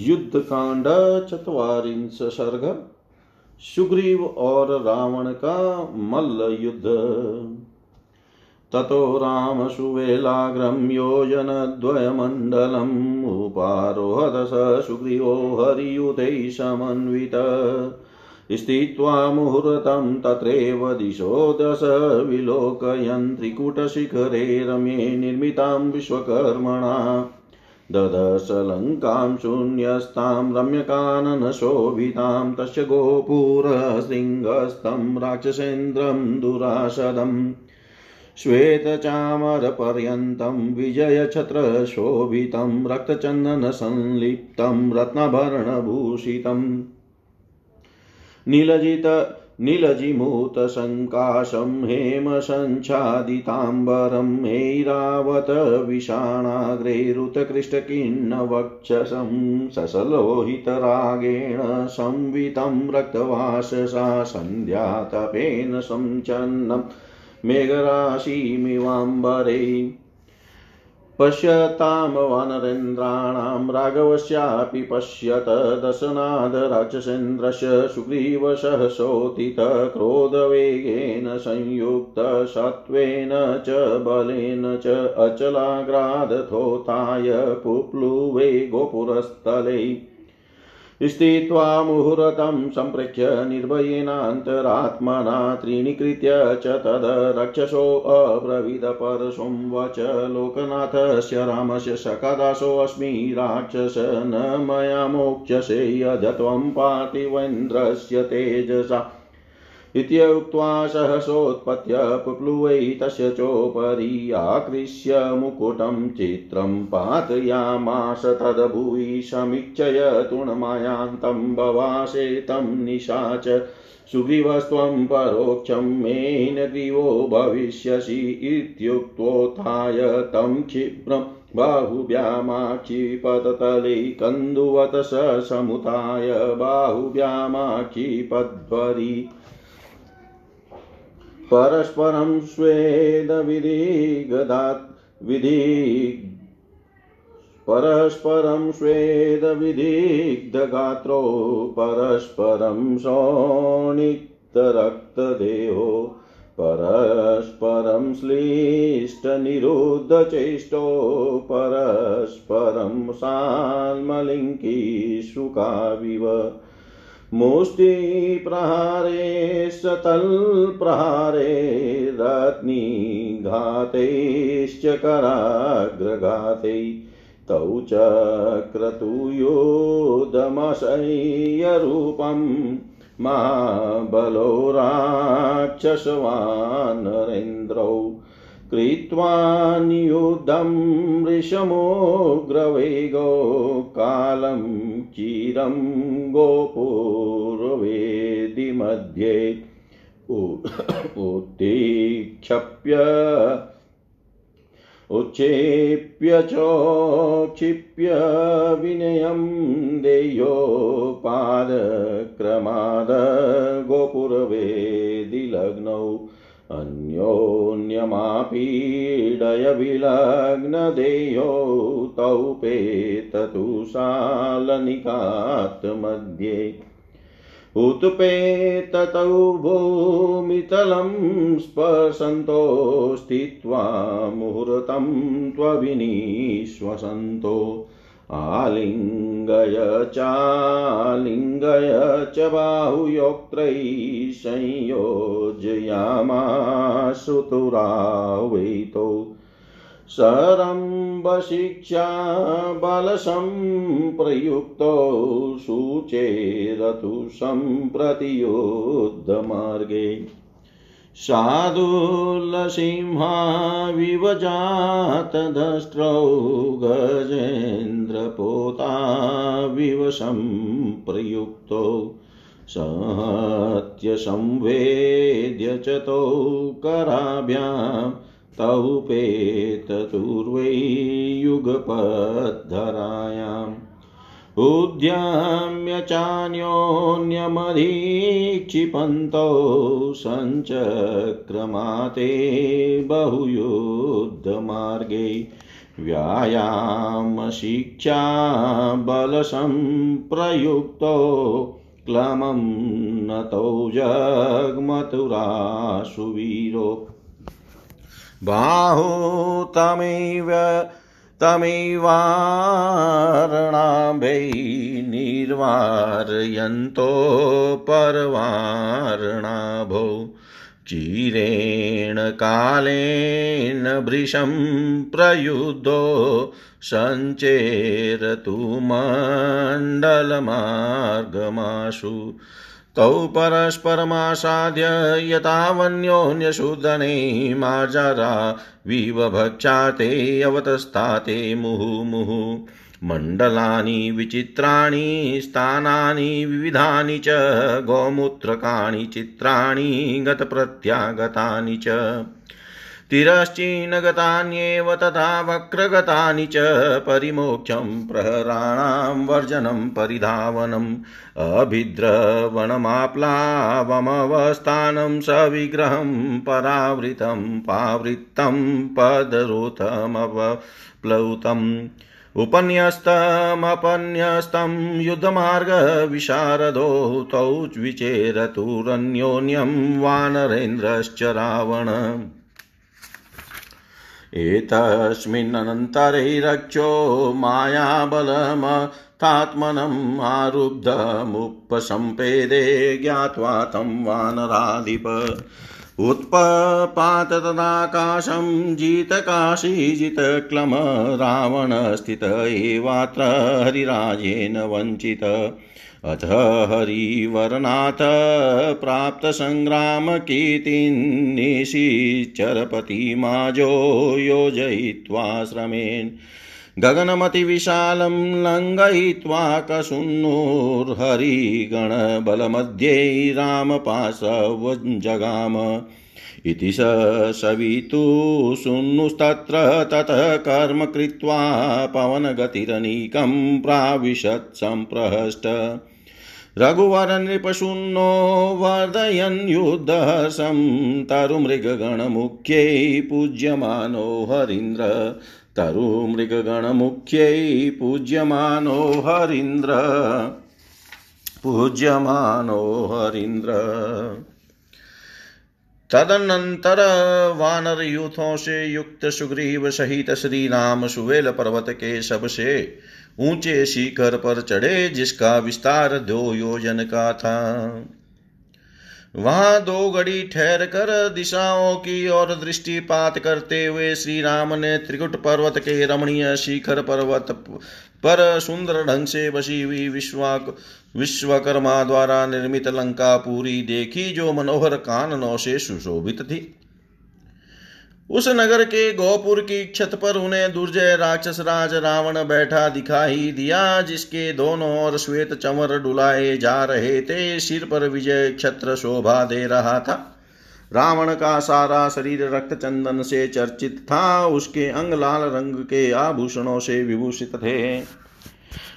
युद्धकांड चतवारिंश सर्ग, सुग्रीव और रावण का मल्ल युद्ध। ततो रामसुवेलाग्रं योजनद्वयमण्डलम् उपारोहत स सुग्रीवो हरियुतैः समन्वित। स्थित्वा मुहूर्तं तत्रैव दिशो दश विलोकयन् त्रिकूटशिखरे रम्ये निर्मितां विश्वकर्मणा। ददशलङ्कां शून्यस्तां रम्यकाननशोभितां तस्य गोपुरशृङ्गस्तं राक्षसेन्द्रं दुराशदम् श्वेतचामरपर्यन्तं विजयछत्रशोभितं रक्तचन्दनसंलिप्तं रत्नाभरणभूषितम् नीलजित नीलजिमूतसङ्काशं हेमसञ्छादिताम्बरं हैरावत विषाणाग्रैरुतकृष्टकिन्नवक्षसं ससलोहितरागेण संवितं रक्तवाससा सन्ध्यातपेन संचन्नं मेघराशिमिवाम्बरे पश्यतां वानरेन्द्राणां राघवस्यापि पश्यत दशनाद राक्षसेन्द्रस्य संयुक्त सत्त्वेन च बलेन च अचलाग्रादथोताय पुप्लुवे गोपुरस्थले स्थित्वा मुहूर्तं सम्प्रेक्ष्य निर्भयेनान्तरात्मना त्रीणीकृत्य च तद् रक्षसोऽब्रवीदपरशुं वच लोकनाथस्य रामस्य सकादासोऽस्मि राक्षस न मया मोक्ष्यसे यद त्वं पार्थिवेन्द्रस्य तेजसा इत्युक्त्वा सहसोत्पत्य पुप्लुवै तस्य चोपरि आकृष्य मुकुटं चित्रं पातयामास तद्भुवि समीक्षय तृणमायान्तं भवासे तं निशाच सुग्रीवस्त्वं परोक्षं मेनग्रीवो भविष्यसि इत्युक्तोत्थाय तं क्षिप्रं बाहुव्यामाक्षिपततले कन्दुवत स समुताय बाहुव्यामाक्षिपद्वरि परस्परं स्वेदविधिगदात् विधि परस्परं स्वेदविदिग्धगात्रो परस्परं शोणितरक्तदेहो परस्परं श्लिष्टनिरुद्धचेष्टो परस्परं साल्मलिङ्की शुकाविव मुष्टिप्रहारे सतल्प्रहारे रत्निघातैश्च कराग्रघातै तौ चक्रतुयोदमशय्यरूपं महाबलो राक्षसवानरेन्द्रौ। कृत्वा नियुद्धं वृषमोग्रवेगो कालं चिरं गोपूर्वेदिमध्ये उत्तिक्षप्य उच्छेप्य चोक्षिप्य विनयं देयोपादक्रमाद गोपुरवेदिलग्नौ अन्योन्यमापीडय विलग्नदेयो तौ पेततु शालनिकात्मध्ये उत्पेततौ भूमितलं स्पशन्तो स्थित्वा मुहूर्तं त्वविनीश्वसन्तो आलिङ्गय चालिङ्गय च बाहुयोक्त्रैः संयोजयामाश्रुतुरावैतौ सरम्बशिक्षा बलसम्प्रयुक्तौ सूचेरतु सम्प्रति युद्धमार्गे शादुलसिंहाविवजातदष्ट्रौ गजेन्द्रपोताविव सम्प्रयुक्तौ सहत्यसंवेद्य च तौ कराभ्यां तौ पेततुर्वै युगपद्धरायाम्। उद्यम्य चान्योन्यमधीक्षिपन्तौ सञ्चक्रमाते बहुयुद्धमार्गे व्यायामशिक्षा बलसम्प्रयुक्तो क्लमं नतौ जग्मतुराशुवीरो बाहो तमेव तमेवार्णाभै निर्वारयन्तो परवार्णाभौ। चिरेण कालेन भृशं प्रयुद्धो सञ्चेरतु मण्डलमार्गमाशु। तौ परस्परमासाद्य यतावन्योन्यशूदने मार्जरा विवभक्षाते अवतस्ताते मुहुमुहुः। मण्डलानि, विचित्राणि, स्थानानि, विविधानि च, गोमूत्रकाणि, चित्राणि, गतप्रत्यागतानि च। तिरश्चिन्नगतान्येव तथा वक्रगतानि च परिमोक्षं प्रहराणां वर्जनं परिधावनम् अभिद्रवणमाप्लावमवस्थानं सविग्रहं परावृतं पावृत्तं पदरुतमवप्लुतम् उपन्यस्तमपन्यस्तं युद्धमार्गविशारदो तौ विचेरतुरन्योन्यं वानरेन्द्रश्च रावण एतस्मिन्नन्तरे रक्षो मायाबलमथात्मनम् आरुब्धमुपसम्पेदे ज्ञात्वा तं वानराधिप। उत्पपात तदाकाशं जितकाशीजितक्लम रावणस्थित एवात्र हरिराजेन वञ्चित। अथ हरिवर्णाथ प्राप्तसङ्ग्रामकीर्तिन्निशिचरपतिमाजो योजयित्वा श्रमेन् गगनमतिविशालं लङ्घयित्वा कसुन्नुर्हरिगणबलमध्ये रामपाशवजगाम इति स सवितु सुन्नुस्तत्र ततः कर्म कृत्वा पवनगतिरनीकं प्राविशत् सम्प्रहष्ट रघुवरनृपशून्नो वर्धयन् युद्धहसं तरुमृगगणमुख्यै पूज्यमानो हरीन्द्र। तरुमृगगणमुख्यै पूज्यमानो हरीन्द्र। पूज्यमानो हरीन्द्र। तदनंतर वानर यूथों से युक्त सुग्रीव सहित श्री राम सुवेल पर्वत के सबसे ऊँचे शिखर पर चढ़े, जिसका विस्तार दो योजन का था। वहाँ दो घड़ी ठहर कर दिशाओं की ओर दृष्टिपात करते हुए श्री राम ने त्रिकुट पर्वत के रमणीय शिखर पर्वत पर सुंदर ढंग से बसी हुई विश्वा विश्वकर्मा द्वारा निर्मित लंका पूरी देखी जो मनोहर काननों से सुशोभित थी। उस नगर के गोपुर की छत पर उन्हें दुर्जय राक्षस राज रावण बैठा दिखाई दिया, जिसके दोनों ओर श्वेत चमर डुलाए जा रहे थे। सिर पर विजय छत्र शोभा दे रहा था। रावण का सारा शरीर रक्त चंदन से चर्चित था। उसके अंग लाल रंग के आभूषणों से विभूषित थे।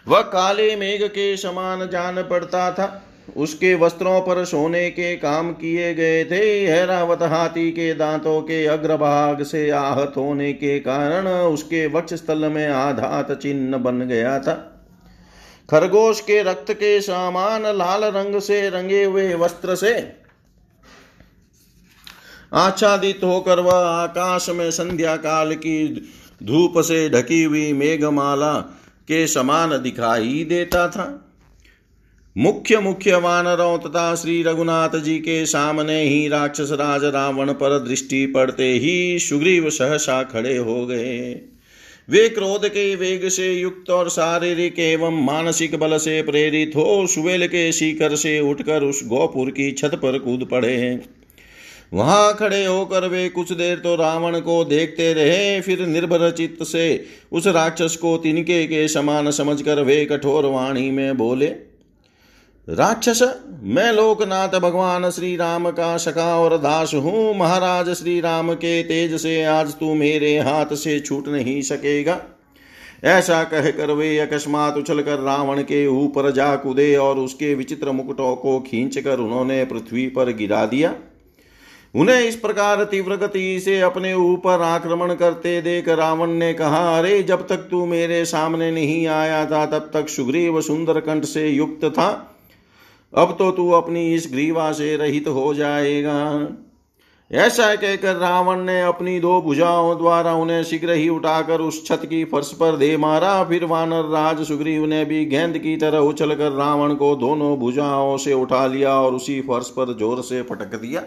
वह काले मेघ के समान जान पड़ता था। उसके वस्त्रों पर सोने के काम किए गए थे। हैरावत हाथी के दांतों के अग्रभाग से आहत होने के कारण उसके वक्ष स्थल में आधात चिन्ह बन गया था। खरगोश के रक्त के समान लाल रंग से रंगे हुए वस्त्र से आच्छादित होकर वह आकाश में संध्या काल की धूप से ढकी हुई मेघमाला के समान दिखाई देता था। मुख्य मुख्य वानरों तथा श्री रघुनाथ जी के सामने ही राक्षस राज रावण पर दृष्टि पड़ते ही सुग्रीव सहसा खड़े हो गए। वे क्रोध के वेग से युक्त और शारीरिक एवं मानसिक बल से प्रेरित हो सुवेल के शिखर से उठकर उस गोपुर की छत पर कूद पड़े। वहाँ खड़े होकर वे कुछ देर तो रावण को देखते रहे, फिर निर्भर चित्त से उस राक्षस को तिनके के समान समझकर वे कठोर वाणी में बोले, राक्षस, मैं लोकनाथ भगवान श्री राम का सखा और दास हूँ। महाराज श्री राम के तेज से आज तू मेरे हाथ से छूट नहीं सकेगा। ऐसा कहकर वे अकस्मात उछलकर रावण के ऊपर जा कूदे और उसके विचित्र मुकुटों को खींचकर उन्होंने पृथ्वी पर गिरा दिया। उन्हें इस प्रकार तीव्र गति से अपने ऊपर आक्रमण करते देख रावण ने कहा, अरे, जब तक तू मेरे सामने नहीं आया था, तब तक सुग्रीव सुंदर कंठ से युक्त था। अब तो तू अपनी इस ग्रीवा से रहित हो जाएगा ऐसा कहकर रावण ने अपनी दो भुजाओं द्वारा उन्हें शीघ्र ही उठाकर उस छत की फर्श पर दे मारा। फिर वानर राज सुग्रीव ने भी गेंद की तरह उछलकर रावण को दोनों भुजाओं से उठा लिया और उसी फर्श पर ज़ोर से पटक दिया।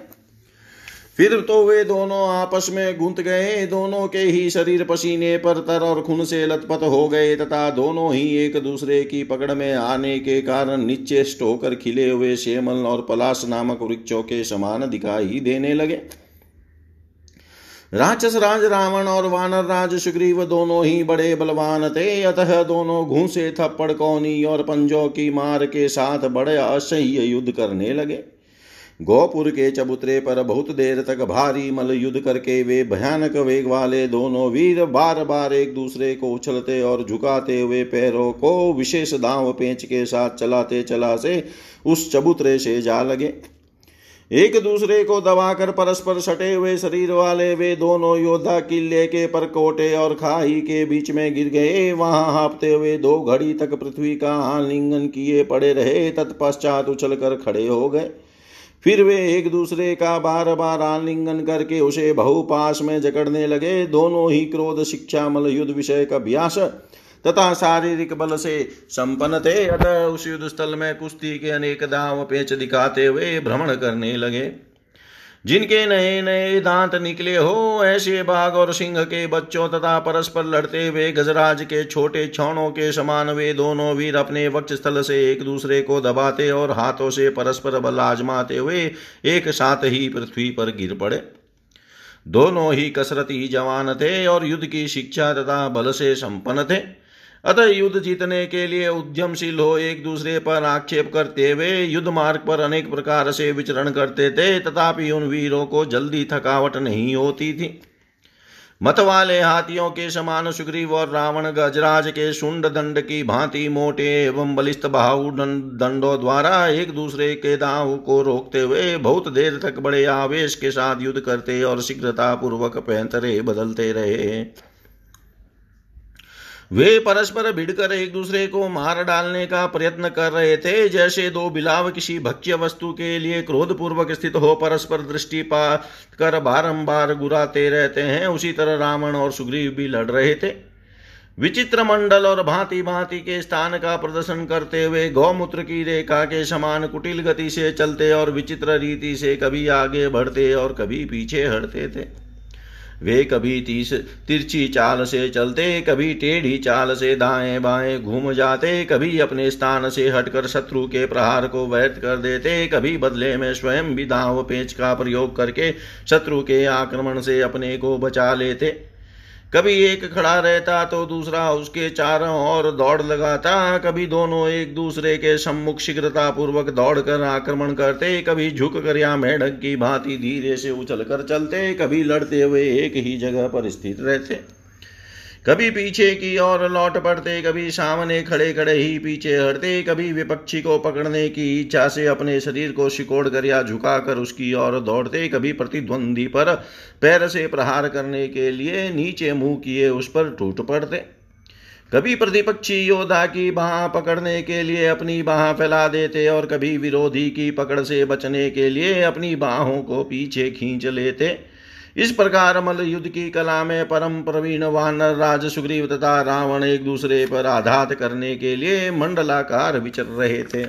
फिर तो वे दोनों आपस में गुंत गए। दोनों के ही शरीर पसीने पर तर और खून से लथपथ हो गए तथा दोनों ही एक दूसरे की पकड़ में आने के कारण नीचे होकर खिले हुए शेमल और पलाश नामक वृक्षों के समान दिखाई देने लगे। राक्षस राज, रावण और वानर राज, सुग्रीव दोनों ही बड़े बलवान थे। अतः दोनों घूसे, थप्पड़, कौनी और पंजों की मार के साथ बड़े असह्य युद्ध करने लगे। गोपुर के चबूतरे पर बहुत देर तक भारी मल युद्ध करके वे भयानक वेग वाले दोनों वीर बार बार एक दूसरे को उछलते और झुकाते हुए पैरों को विशेष दाव पेंच के साथ चलाते चला से उस चबूतरे से जा लगे। एक दूसरे को दबाकर परस्पर सटे हुए शरीर वाले वे दोनों योद्धा किले के परकोटे और खाई के बीच में गिर गए। वहाँ हाँपते हुए दो घड़ी तक पृथ्वी का आलिंगन किए पड़े रहे। तत्पश्चात उछल कर खड़े हो गए। फिर वे एक दूसरे का बार बार आलिंगन करके उसे बहुपाश में जकड़ने लगे। दोनों ही क्रोध, शिक्षा, मल, युद्ध विषय का अभ्यास तथा शारीरिक बल से संपन्न थे। अतः उस युद्ध स्थल में कुश्ती के अनेक दाव पेच दिखाते हुए भ्रमण करने लगे। जिनके नए नए दांत निकले हो, ऐसे बाघ और सिंह के बच्चों तथा परस्पर लड़ते हुए गजराज के छोटे छौणों के समान वे दोनों वीर अपने वक्ष स्थल से एक दूसरे को दबाते और हाथों से परस्पर बल आजमाते हुए एक साथ ही पृथ्वी पर गिर पड़े। दोनों ही कसरती जवान थे और युद्ध की शिक्षा तथा बल से संपन्न थे। अतः युद्ध जीतने के लिए उद्यमशील हो एक दूसरे पर आक्षेप करते हुए युद्ध मार्ग पर अनेक प्रकार से विचरण करते थे, तथापि उन वीरों को जल्दी थकावट नहीं होती थी। मत वाले हाथियों के समान सुग्रीव और रावण गजराज के शुंड दंड की भांति मोटे एवं बलिष्ठ बाहु दंडों द्वारा एक दूसरे के दाव को रोकते हुए बहुत देर तक बड़े आवेश के साथ युद्ध करते और शीघ्रता पूर्वक पैंतरे बदलते रहे। वे परस्पर भिड़कर एक दूसरे को मार डालने का प्रयत्न कर रहे थे, जैसे दो बिलाव किसी भक्ष्य वस्तु के लिए क्रोध पूर्वक स्थित हो परस्पर दृष्टि पा कर बारंबार गुराते रहते हैं। उसी तरह रावण और सुग्रीव भी लड़ रहे थे। विचित्र मंडल और भांति भांति के स्थान का प्रदर्शन करते हुए गौमूत्र की रेखा के समान कुटिल गति से चलते और विचित्र रीति से कभी आगे बढ़ते और कभी पीछे हटते थे। वे कभी तीस तिरछी चाल से चलते, कभी टेढ़ी चाल से दाएँ बाएँ घूम जाते, कभी अपने स्थान से हटकर शत्रु के प्रहार को व्यर्थ कर देते, कभी बदले में स्वयं भी दाव पेच का प्रयोग करके शत्रु के आक्रमण से अपने को बचा लेते। कभी एक खड़ा रहता तो दूसरा उसके चारों ओर दौड़ लगाता, कभी दोनों एक दूसरे के सम्मुख शीघ्रता पूर्वक दौड़ कर आक्रमण करते, कभी झुक कर या मेढक की भांति धीरे से उछल कर चलते, कभी लड़ते हुए एक ही जगह पर स्थित रहते। कभी पीछे की ओर लौट पड़ते, कभी सामने खड़े खड़े ही पीछे हटते, कभी विपक्षी को पकड़ने की इच्छा से अपने शरीर को शिकोड़ कर या झुकाकर उसकी ओर दौड़ते, कभी प्रतिद्वंदी पर पैर से प्रहार करने के लिए नीचे मुँह किए उस पर टूट पड़ते। कभी प्रतिपक्षी योद्धा की बाह पकड़ने के लिए अपनी बाह फैला देते और कभी विरोधी की पकड़ से बचने के लिए अपनी बाहों को पीछे खींच लेते। इस प्रकार मल युद्ध की कला में परम प्रवीण वानर राज सुग्रीव तथा रावण एक दूसरे पर आघात करने के लिए मंडलाकार विचर रहे थे।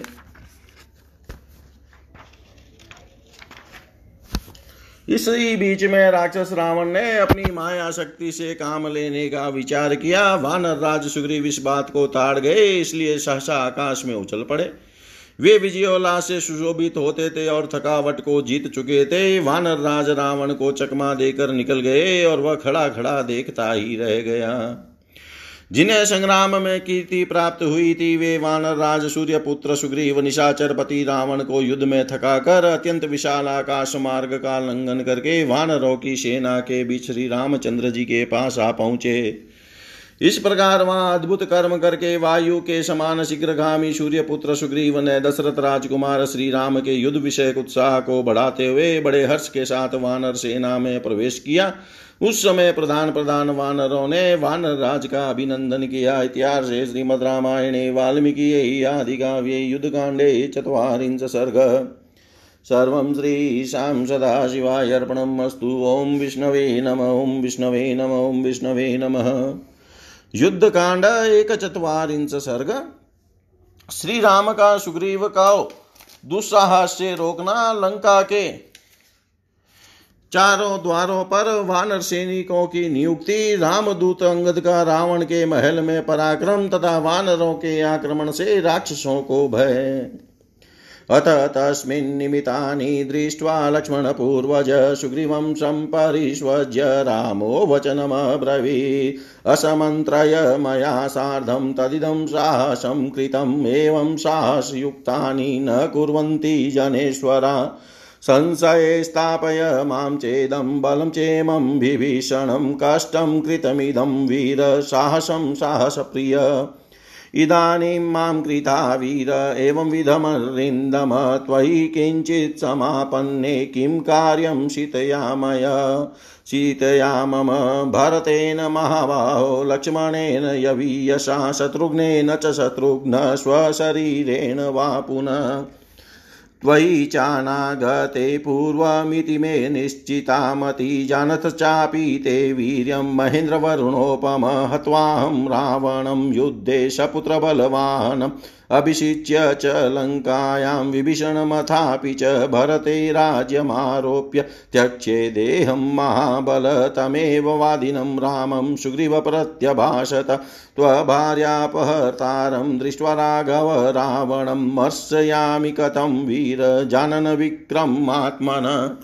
इसी बीच में राक्षस रावण ने अपनी माया शक्ति से काम लेने का विचार किया। वानर राज सुग्रीव इस बात को ताड़ गए, इसलिए सहसा आकाश में उछल पड़े। वे विजयोल्लास से सुशोभित होते थे और थकावट को जीत चुके थे। वानर राज रावण को चकमा देकर निकल गए और वह खड़ा खड़ा देखता ही रह गया। जिन्हें संग्राम में कीर्ति प्राप्त हुई थी, वे वानर राज सूर्य पुत्र सुग्रीव, निशाचर पति रावण को युद्ध में थका कर अत्यंत विशाल आकाश मार्ग का लंघन करके वानरों की सेना के बीच श्री रामचंद्र जी के पास आ पहुँचे। इस प्रकार वहाँ अद्भुत कर्म करके वायु के समान शीघ्रगामी सूर्य पुत्र सुग्रीव ने दशरथ राजकुमार श्री राम के युद्ध विषय उत्साह को बढ़ाते हुए बड़े हर्ष के साथ वानर सेना में प्रवेश किया। उस समय प्रधान प्रधान वानरों ने वानर राज का अभिनंदन किया। इतिहास श्रीमद रामायणे, वाल्मीकि आदि काव्ये युद्ध कांडे चत्वारिंश सर्ग। सर्वं श्रीशां सदाशिवाय अर्पणम् अस्तु। ॐ विष्णवे नम ॐ विष्णवे नम ॐ विष्णवे नमः। युद्ध कांड एक चतवारिंश सर्ग। श्री राम का सुग्रीव का दुस्साहस से रोकना लंका के चारों द्वारों पर वानर सैनिकों की नियुक्ति, रामदूत अंगद का रावण के महल में पराक्रम तथा वानरों के आक्रमण से राक्षसों को भय। अथ तस्मिन्निमितानि दृष्ट्वा लक्ष्मणपूर्वज सुग्रीवं सम्परिष्वज्य रामो वचनमब्रवीत्। असमन्त्रय मया सार्धं तदिदं साहसं कृतम् एवं साहसयुक्तानि न कुर्वन्ति जनेश्वरा। संशये स्थापय माँ चेदं बलं चेमं विभीषणं कष्टं कृतमिदं वीर साहसं साहसप्रिय। इदानीं माँ कृता वीर, एवं विधमरिन्दम त्वयि किञ्चित् समापन्ने किं कार्यं शीतयामय शीतया मम भरतेन महाबाहो, लक्ष्मणेन यवीयशा शत्रुघ्नेन च शत्रुघ्न, स्वशरीरेण वा पुनः। त्वयि चानागते पूर्वमिति मे निश्चितामति जानथ चापि ते वीर्यं महेन्द्रवरुणोपमहत्वाहं रावणं युद्धे सपुत्रबलवाहनम् अभिषिच्य च लङ्कायां विभीषणमथापि च भरते राज्यमारोप्य त्यक्षे देहं महाबलतमेव वादिनं रामं सुग्रीवप्रत्यभाषत त्वभार्यापहर्तारं दृष्ट्वा राघव रावणं मर्शयामि कथं वीर जानन विक्रमात्मन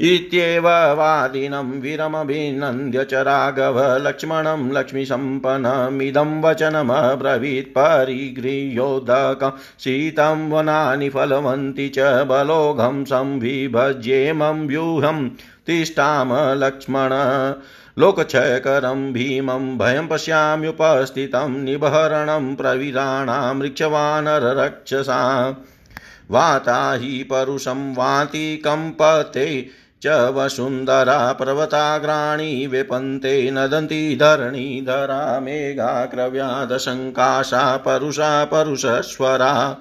इत्येव वादिनं वीरमभिनन्द्य च राघव लक्ष्मणं लक्ष्मीसम्पन्नमिदं वचनमब्रवीत् परिगृह्योदकं। शीतं वनानि फलवन्ति च बलोघं संविभज्येमं व्यूहं तिष्ठाम लक्ष्मण। लोकक्षयकरं भीमं भयं पश्याम्युपस्थितं निबहरणं प्रवीराणां ऋक्षवानररक्षसा। वाता हि परुषं वाति कम्पते च वसुन्धरा पर्वताग्राणि विपन्ते नदन्ति धरणीधरा मेघाक्रव्यादशङ्काशा परुषा परुषस्वरा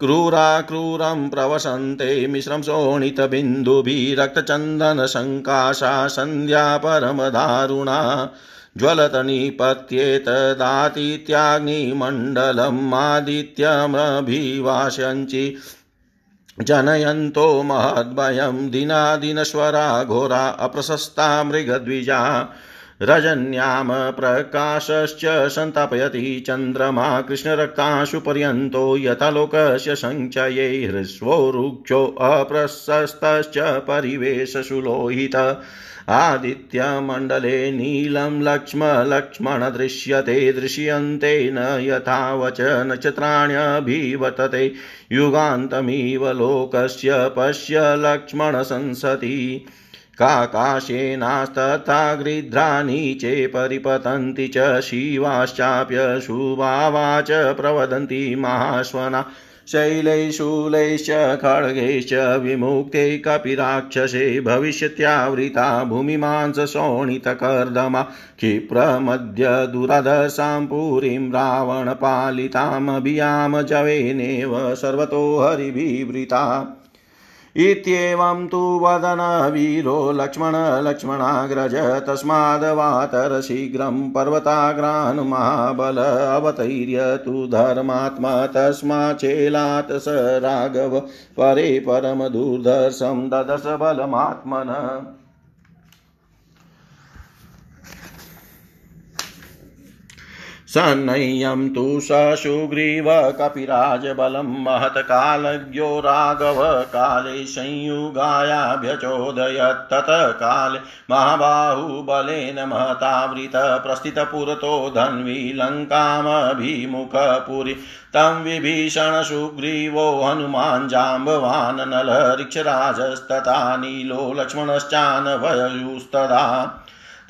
क्रूरा क्रूरं प्रवसन्ते मिश्रं शोणितबिन्दुभिरक्तचन्दनसङ्काशा सन्ध्या परमदारुणा। ज्वलतनिपत्येतदातिथ्याग्निमण्डलम् आदित्यमभिवास्यञ्चि जनयन्तो महद्भयं दिनादिनश्वरा घोरा अप्रशस्ता मृगद्विजा। रजन्याम प्रकाशश्च सन्तापयति चन्द्रमा कृष्णरक्तांशुपर्यन्तो यथालोकस्य सञ्चये हृस्वो रुक्षो अप्रशस्तश्च परिवेशसुलोहित। आदित्यमण्डले नीलं लक्ष्म लक्ष्मण दृश्यते दृश्यन्ते न यथावच नक्षत्राण्यभिवतते युगान्तमिव लोकस्य पश्य लक्ष्मणसंसति काकाशेनास्तथा गृध्रानि चे परिपतन्ति च शिवाश्चाप्यशुभावा च प्रवदन्ति महाश्वना। शैलैशूलैश्च खड्गैश्च विमुक्ते कपिराक्षसे भविष्यत्यावृता भूमिमांसशोणितकर्दमा क्षिप्रमद्य दुरदशां पुरीं रावणपालितामभियाम जवेनेव सर्वतो हरिभिवृता। इत्येवं तु वदन वीरो लक्ष्मण लक्ष्मणाग्रज तस्माद्वातरशीघ्रं पर्वताग्रान् महाबल अवतैर्य तु धर्मात्मा तस्माच्चेलात् स राघव परे परमदुर्धर्षं ददश बलमात्मन। सन्नय्यं तु सशुग्रीव कपिराजबलं महत्कालज्ञो राघव काले संयुगायाभ्यचोदयत् ततः काले महाबाहुबलेन महतावृत प्रस्थितपुरतो धन्वी लङ्कामभिमुखपुरी। तं विभीषणसुग्रीवो हनुमान् जाम्बवान् नलऋक्षराजस्तथा नीलो लक्ष्मणश्चान्वयुस्तदा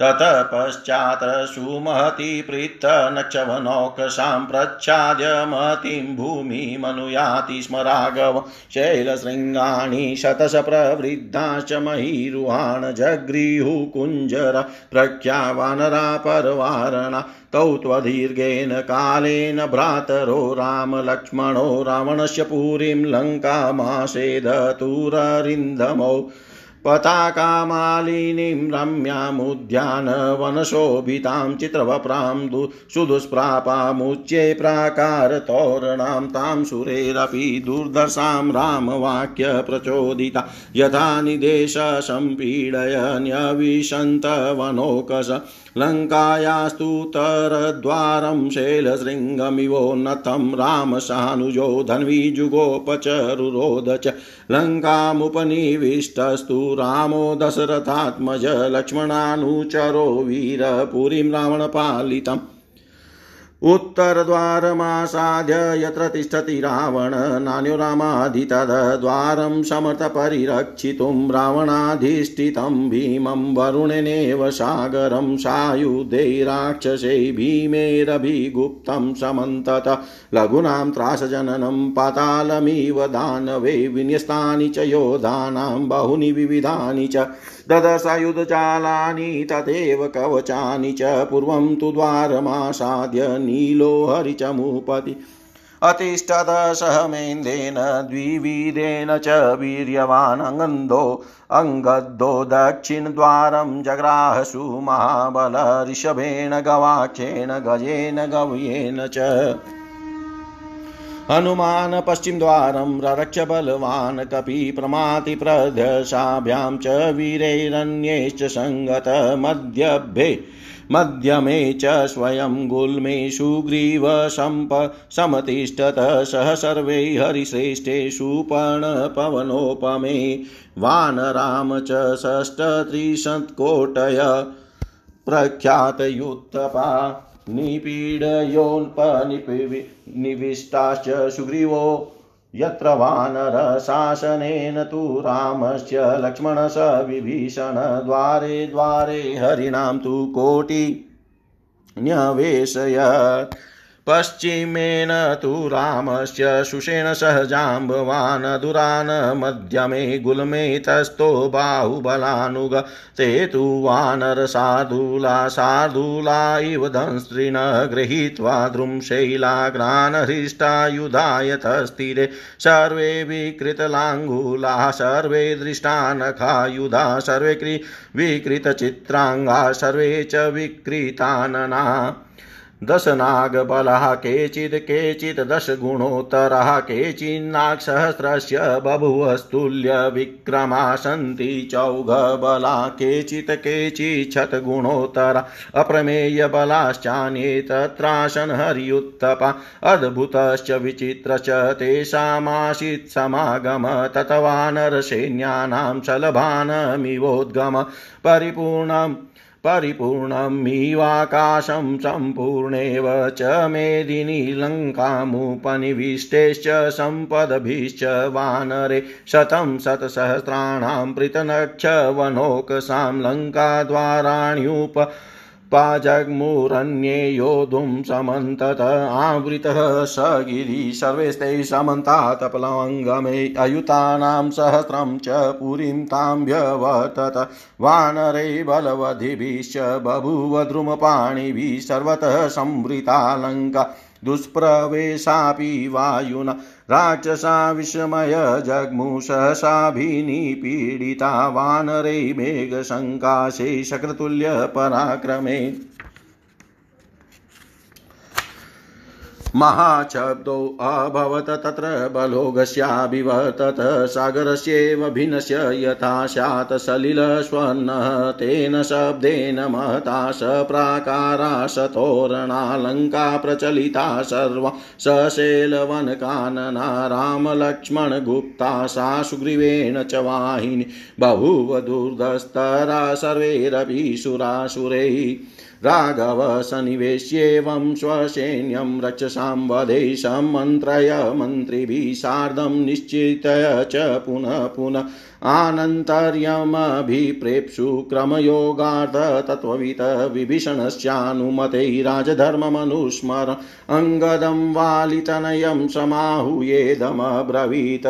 ततः पश्चात् सुमहति पृत्तनक्षवनौकसां प्रच्छाद्य महतीं भूमिमनुयाति स्म राघव शैलशृङ्गाणि शतश प्रवृद्धाश्च महीरुहाण जगृहुः कुञ्जर प्रख्यावानरा परवारणा तौ त्वदीर्घेन कालेन भ्रातरो रामलक्ष्मणो रावणस्य पुरीं लङ्कामासेदतुररिन्दमौ पताकामालिनीं रम्यामुद्यानवनशोभितां चित्रवप्रां दु सुदुष्प्रापामुच्ये प्राकारतोरणां तां सुरेरपि दुर्दशां रामवाक्यप्रचोदिता। यथा निदेश सम्पीडय न्यविशन्तवनोकश लङ्कायास्तु तरद्वारं शैलशृङ्गमिवोन्नतं रामसानुजो धन्वीजुगोपचरुरोध च लङ्कामुपनिविष्टस्तु रामो दशरथात्मज लक्ष्मणानुचरो वीरपुरीं रावणपालितम् उत्तरद्वारमासाद्य यत्र तिष्ठति रावण, नान्यो रामाधितद्वारं समर्थपरिरक्षितुं रावणाधिष्ठितं भीमं वरुणेनेव सागरं सायुधे राक्षसै भीमेरभिगुप्तं समन्तत लघूनां त्रासजननं पातालमिव दानवे, विन्यस्तानि च योधानां, बहुनि विविधानि च ददशायुधजालानि तथैव कवचानि च पूर्वं तु द्वारमासाद्य नीलो हरिचमुपति। अतिष्ठदसहमेन्देन द्विविधेन च वीर्यवान् अङ्गन्धो अङ्गद्धो दक्षिणद्वारं जग्राहसु महाबल ऋषभेण गवाक्षेण गजेन गव्येन च। हनुमान् पश्चिमद्वारं ररक्ष बलवान् कपि प्रमाति प्रदशाभ्यां च वीरैरन्यैश्च सङ्गत मध्यभ्ये मध्यमे च स्वयं गुल्मे सुग्रीव सम्प समतिष्ठत, सह सर्वे हरिश्रेष्ठेषु पर्णपवनोपमे वानराम च षष्टत्रिशत्कोटय प्रख्यातयुत्तपा। निपीडयोन्पनिविष्टाश्च सुग्रीवो यत्र वानरशासनेन तु रामस्य लक्ष्मणस विभीषण द्वारे द्वारे हरिणां तु कोटि न्यवेशयत्। पश्चिमेन तु रामस्य शुषेण सहजाम्बवान् दुरान् मध्यमे गुल्मे तस्थो बाहुबलानुग ते तु वानरसाधूला शार्दूला इव दंस्त्रिण गृहीत्वा द्रुंशैलाग्रान् हृष्टायुधायतस्थिरे सर्वे विकृतलाङ्गूलाः, सर्वे दृष्टानखायुधा, सर्वे विकृतचित्राङ्गा, सर्वे च विकृतानना। दशनागबलाः केचित् केचित् दशगुणोत्तराः केचिन्नागसहस्रस्य बभुवस्तुल्यविक्रमा सन्ति चौघबला केचित् केचिच्छतगुणोत्तरा अप्रमेयबलाश्चान्ये तत्रासन् हर्युत्तपा अद्भुतश्च विचित्रश्च तेषामासीत् समागम ततवानरसैन्यानां शलभानमिवोद्गम परिपूर्णम् परिपूर्णमिवाकाशं सम्पूर्णेव च मेदिनी लङ्कामुपनिविष्टेश्च सम्पदभिश्च वानरे शतं शतसहस्राणां पृतनक्षवनोकसां लङ्काद्वाराण्युप पाजग्मुरन्ये योद्धुं समन्तत आवृतः स गिरि सर्वेस्ते समन्तातपलङ्गमे अयुतानां सहस्रं च पुरीं ताम्भ्यवर्तत वानरै बलवधिभिश्च बभूव द्रुमपाणिभिः सर्वतः संवृता लङ्का दुष्प्रवेशापि वायुना राक्षसा विस्मय जग्मुषसाभिनिपीडिता वानरै मेघसङ्काशे शक्रतुल्यपराक्रमे महाशब्दो अभवत् तत्र बलोघस्याभिवर्तत सागरस्येव भिन्नस्य यथा स्यात् सलिलस्वर्णः तेन शब्देन महता सप्राकारा सतोरणालङ्का प्रचलिता सर्वा सशेलवनकानना रामलक्ष्मणगुप्ता, सा सुग्रीवेण च वाहिनी बभूव सर्वैरपि सुरासुरैः। राघव सन्निवेश्येवं स्वसैन्यं रक्षसां वधे सम्मन्त्रय मन्त्रिभिः सार्धं निश्चितय च पुनः पुनः आनन्तर्यमभिप्रेप्सु क्रमयोगार्थ तत्त्ववित विभीषणस्यानुमते राजधर्ममनुस्मर अङ्गदं वालितनयं समाहूयेदमब्रवीत्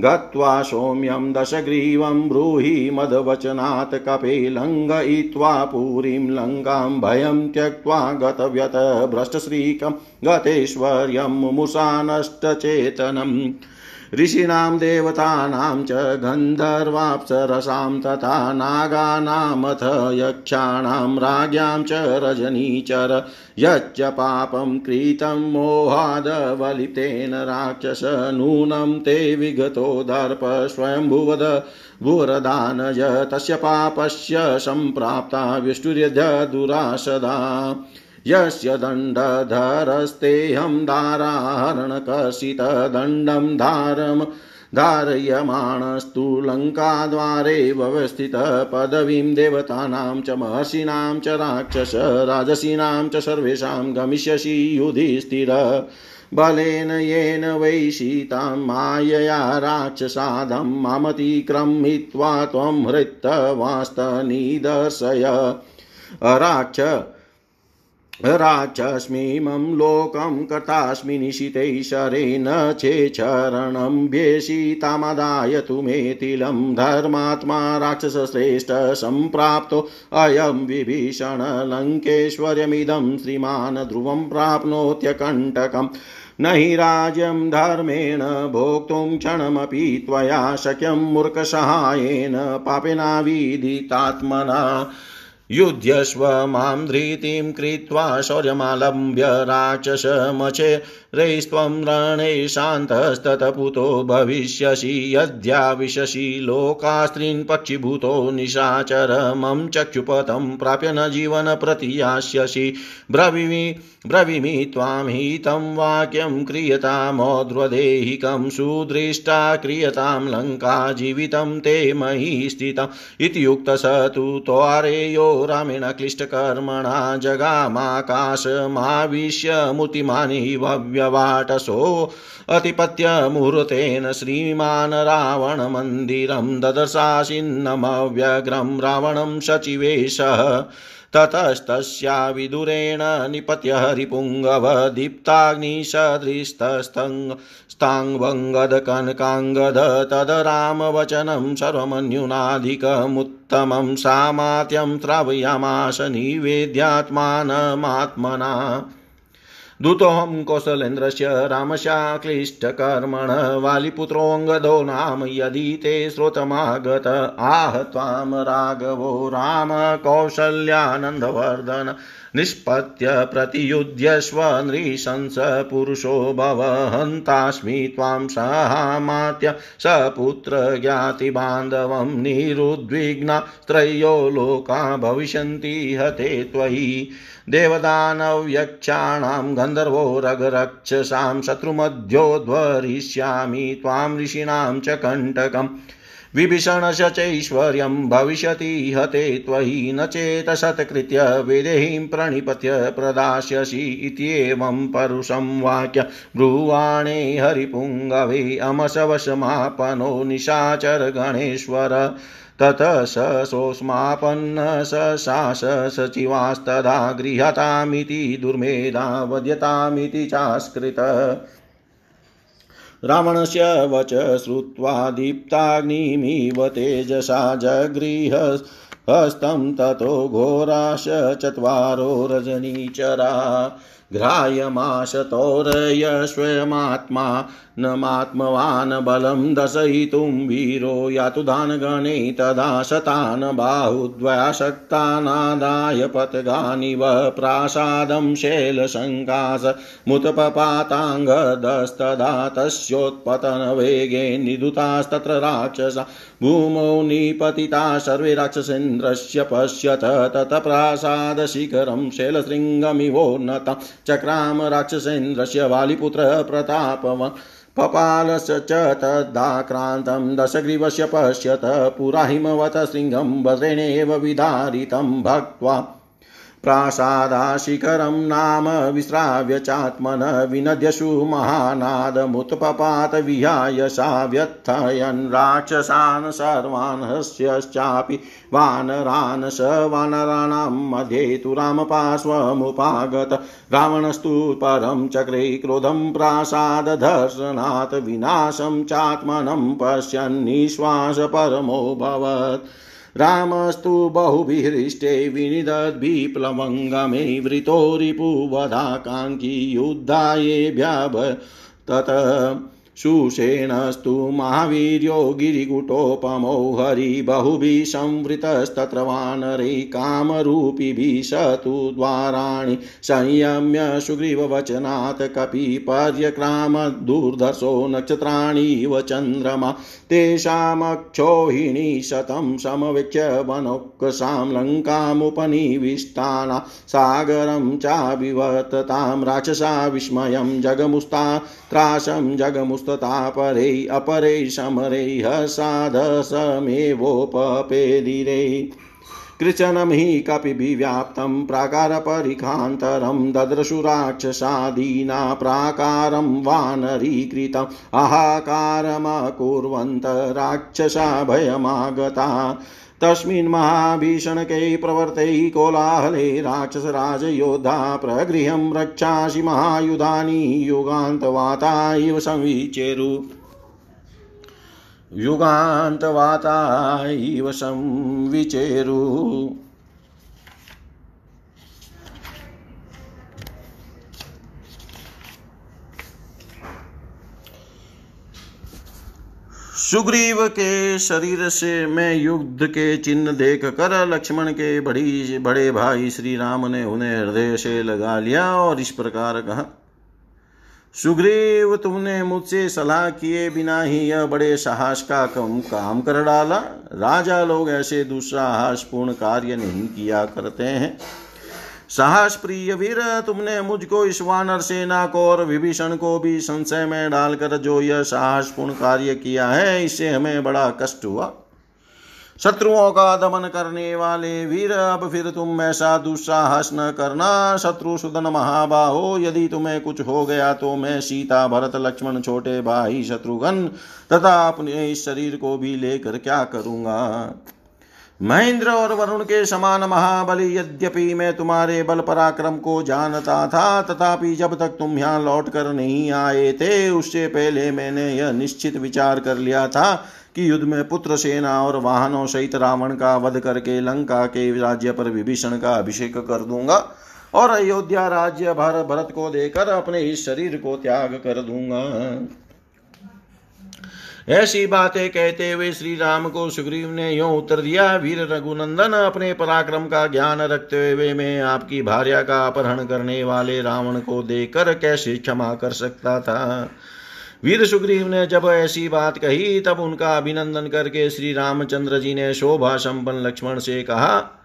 गत्वा सौम्यं दशग्रीवं ब्रूहि मदवचनात् कपे लङ्घयित्वा पुरीं लङ्कां भयं त्यक्त्वा गतव्यत भ्रष्टश्रीकं गतेश्वर्यं मुमुषा ऋषीणां देवतानां च गन्धर्वाप्सरसां तथा नागानामथ यक्षाणां राज्ञां च रजनीचर यच्च पापं कृतं मोहादवलितेन राक्षस नूनं ते विगतो दर्प स्वयंभुवद भुवरदानज तस्य पापस्य सम्प्राप्ता विष्टुर्यदुरासदा यस्य दण्डधरस्तेऽहं दाराहरणकसितदण्डं धारम धारयमाणस्तु लङ्काद्वारे व्यवस्थितः पदवीं देवतानां च महर्षीणां च राक्षस राजसीनां च सर्वेषां गमिष्यसि युधिस्थिर बलेन येन वै सीतां मायया राक्षसादं मामतिक्रमित्वा त्वं हृत्तवास्तनिदर्शय राक्ष राचस्मीमं लोकं कर्तास्मि निशितैः शरेण चेचरणं व्येषितामदाय तु मेतिलं धर्मात्मा राक्षसश्रेष्ठ सम्प्राप्तो। अयं विभीषण लङ्केश्वर्यमिदं श्रीमान् ध्रुवं प्राप्नोत्यकण्टकम् न हि राज्यं धर्मेण भोक्तुं क्षणमपि त्वया शक्यं मूर्खसहायेन पापेनाविदितात्मना। युध्यस्व माँ धृतिं कृत्वा शौर्यमालम्ब्य राक्षसमचेरैस्त्वं रणे शान्तस्ततपुतो भविष्यसि यद्याविशसि लोकास्त्रीन् पक्षिभूतो निशाचर मम चक्षुपथं प्राप्य न जीवनप्रतियास्यसि ब्रवीमि ब्रवीमि त्वां हितं वाक्यं क्रियतामोद्वदेहिकं सुदृष्टा क्रियतां लङ्का जीवितं ते मयि स्थितम्। इति उक्तस तु त्वारेयो रामेण क्लिष्टकर्मणा जगामाकाशमाविश्य मूर्तिमानि भव्यवाटसो अतिपत्य मुहूर्तेन श्रीमान् रावणमन्दिरं ददर्शासिन्नमव्यग्रं रावणं सचिवेशः। ततस्तस्या विदुरेण निपत्य हरिपुङ्गवदीप्ताग्निसदृष्टस्ताङ्गदकनकाङ्गद तदरामवचनं सर्वमन्युनाधिकमुत्तमं सामात्यं श्रावयामाश निवेद्यात्मानमात्मना। दूतोऽहं कौशलेन्द्रस्य रामशाक्लिष्टकर्मण वालिपुत्रोऽङ्गदो नाम यदि ते श्रोतमागत। आह त्वां राघवो राम कौशल्यानन्दवर्धन निष्पत्य प्रतियुध्यस्व नृशंस पुरुषो भव त्वां सहामात्य सपुत्र ज्ञातिबान्धवं निरुद्विग्ना त्रयो लोका भविष्यन्ति हते त्वयि। देवदानव्यक्षाणां गन्धर्वो रगरक्षसां शत्रुमध्योद्वरिष्यामि त्वां ऋषीणां च कण्टकम्। विभीषणस्य चैश्वर्यं भविष्यति हते त्वयि न चेत् सत्कृत्य विदेहीं प्रणिपत्य प्रदास्यसि इत्येवं परुषं वाक्य। ब्रुवाणे हरिपुङ्गवे अमशवशमापनो निशाचर गणेश्वर ततः स सोऽस्मापन्न सशास सचिवास्तदा गृहतामिति दुर्मेधा वध्यतामिति चास्कृत। रावणस्य वच श्रुत्वा दीप्ताग्निमिव तेजसा जगृह हस्तं ततो घोराश चत्वारो रजनीचरा घ्रायमाशतोरय स्वयमात्मा नमात्मवान् बलं दशयितुं वीरो यातु दानगणे तदा शतान् बाहुद्वयाशक्तानादाय पतगानिव प्रासादं शैलशङ्कास मुतपपाताङ्गदस्तदा तस्योत्पतनवेगे निदुतास्तत्र राक्षसा भूमौ निपतिता सर्वे राक्षसेन्द्रस्य पश्यत ततप्रासादशिखरं शैलशृङ्गमिवोन्नता चक्राम राक्षसेन्द्रस्य वालिपुत्र प्रतापवान् पपालश्च तद्धाक्रान्तं दशग्रीवस्य पश्यत पुरा हिमवत शृङ्गं वज्रेणेव विदारितं भक्त्वा प्रासादाशिखरं नाम विश्राव्य चात्मन विनद्यशु महानादमुत्पपात विहाय सा व्यथयन् राक्षसान् सर्वान् हस्यश्चापि वानरान् स वानराणां मध्ये तु रामपार्श्वमुपागत रावणस्तु परं चक्रे क्रोधं प्रासादधर्षणात् विनाशं चात्मनं पश्यन्निश्वास परमोऽभवत् रामस्तु बहुभिहृष्टे विनिदद्भिप्लवङ्गमे वृतो रिपुवधाकाङ्क्षी युद्धायेभ्यभ तत सुषेणस्तु महावीर्यो गिरिकुटोपमो हरि बहुभिः संवृतस्तत्र वानरै कामरूपिभिः स तु द्वाराणि संयम्य सुग्रीववचनात् कपिपर्यक्रामदुर्धर्षो नक्षत्राणीव चन्द्रमा तेषामक्षोहिणी शतं समवेक्ष्य वनोक्सां लङ्कामुपनिविष्टाना सागरं चाविवर्ततां राक्षसा विस्मयं जगमुस्ता त्रासं जगमुस्त तथा अपरे समरे हसाधसमेवोपपेदिरे कृचनं हि कपिभिव्याप्तं प्राकारपरिखान्तरं ददृशु राक्षसादीना प्राकारं वानरीकृतम् अहाकारमकुर्वन्त राक्षसा भयमागता तस्मिन् महाभीषणकै प्रवर्तै कोलाहले राक्षसराजयोद्धा प्रगृहं रक्षासि महायुधानि युगान्तवाता इव संविचेरु युगान्तवाता इव संविचेरु। सुग्रीव के शरीर से मैं युद्ध के चिन्ह देख कर लक्ष्मण के बड़ी, बड़े भाई श्री राम ने उन्हें हृदय से लगा लिया और इस प्रकार कहा, सुग्रीव, तुमने मुझसे सलाह किए बिना ही यह बड़े साहस का कम, काम कर डाला। राजा लोग ऐसे दुस्साहसपूर्ण कार्य नहीं किया करते हैं। साहस प्रिय वीर, तुमने मुझको इस वानर सेना को और विभीषण को भी संशय में डालकर जो यह साहसपूर्ण कार्य किया है, इससे हमें बड़ा कष्ट हुआ। शत्रुओं का दमन करने वाले वीर, अब फिर तुम ऐसा दुस्साहस न करना। शत्रु सुदन महाबाहो, यदि तुम्हें कुछ हो गया तो मैं सीता, भरत, लक्ष्मण, छोटे भाई, शत्रुघ्न तथा अपने इस शरीर को भी लेकर क्या करूँगा? महेंद्र और वरुण के समान महाबली, यद्यपि मैं तुम्हारे बल पराक्रम को जानता था, तथापि जब तक तुम यहाँ लौट कर नहीं आए थे, उससे पहले मैंने यह निश्चित विचार कर लिया था कि युद्ध में पुत्र सेना और वाहनों सहित रावण का वध करके लंका के राज्य पर विभीषण का अभिषेक कर दूँगा और अयोध्या राज्य भर भरत को देकर अपने इस शरीर को त्याग कर दूँगा। ऐसी बातें कहते हुए श्री राम को सुग्रीव ने यो उत्तर दिया, वीर रघुनंदन, अपने पराक्रम का ज्ञान रखते हुए मैं आपकी भार्या का अपहरण करने वाले रावण को देकर कैसे क्षमा कर सकता था? वीर सुग्रीव ने जब ऐसी बात कही, तब उनका अभिनंदन करके श्री रामचंद्र जी ने शोभा संपन्न लक्ष्मण से कहा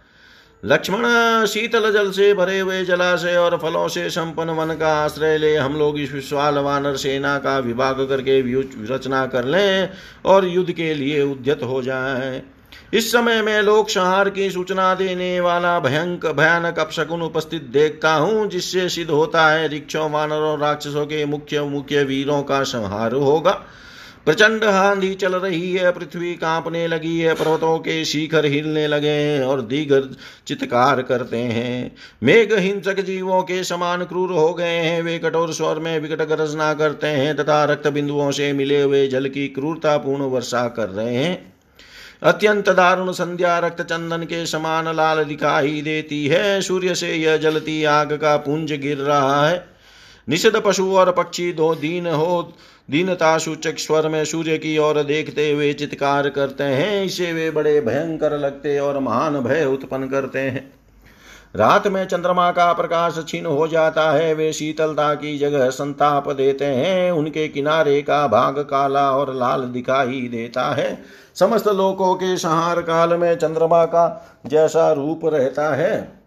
लक्ष्मण शीतल जल से भरे हुए जलाशय और फलों से संपन्न वन का आश्रय ले हम लोग इस विश्वाल वानर सेना का विभाग करके रचना कर लें और युद्ध के लिए उद्यत हो जाए। इस समय में लोक संहार की सूचना देने वाला भयंकर भयानक अपशकुन उपस्थित देखता हूँ, जिससे सिद्ध होता है, रिक्षों, वानर, राक्षसों के मुख्य मुख्य वीरों का संहार होगा। प्रचंड आंधी चल रही है, पृथ्वी कांपने लगी है, पर्वतों के शिखर हिलने लगे हैं और दीगर चित्कार करते हैं। मेघ हिंसक जीवों के समान क्रूर हो गए हैं, वे कठोर स्वर में विकट गर्जना करते हैं तथा रक्त बिंदुओं से मिले हुए जल की क्रूरतापूर्ण वर्षा कर रहे हैं। अत्यंत दारुण संध्या रक्त चंदन के समान लाल दिखाई देती है, सूर्य से यह जलती आग का पुंज गिर रहा है। निषद पशु और पक्षी दो दीन हो, दीनता सूचक स्वर में सूर्य की ओर देखते हुए चित्कार करते हैं। इसे वे बड़े भयंकर लगते और महान भय उत्पन्न करते हैं। रात में चंद्रमा का प्रकाश छीन हो जाता है। वे शीतलता की जगह संताप देते हैं। उनके किनारे का भाग काला और लाल दिखाई देता है। समस्त लोकों के संहार काल में चंद्रमा का जैसा रूप रहता है।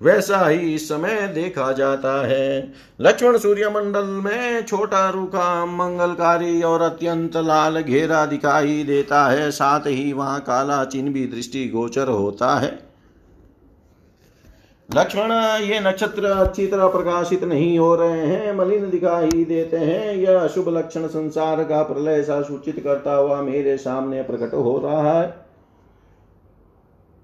वैसा ही इस समय देखा जाता है। लक्ष्मण सूर्यमंडल में छोटा रूखा मंगलकारी और अत्यंत लाल घेरा दिखाई देता है। साथ ही वहाँ काला चिन्ह भी दृष्टि गोचर होता है। लक्ष्मण, ये नक्षत्र अच्छी तरह प्रकाशित नहीं हो रहे हैं। मलिन दिखाई देते हैं। यह अशुभ लक्षण संसार का प्रलय सा सूचित करता हुआ मेरे सामने प्रकट हो रहा है।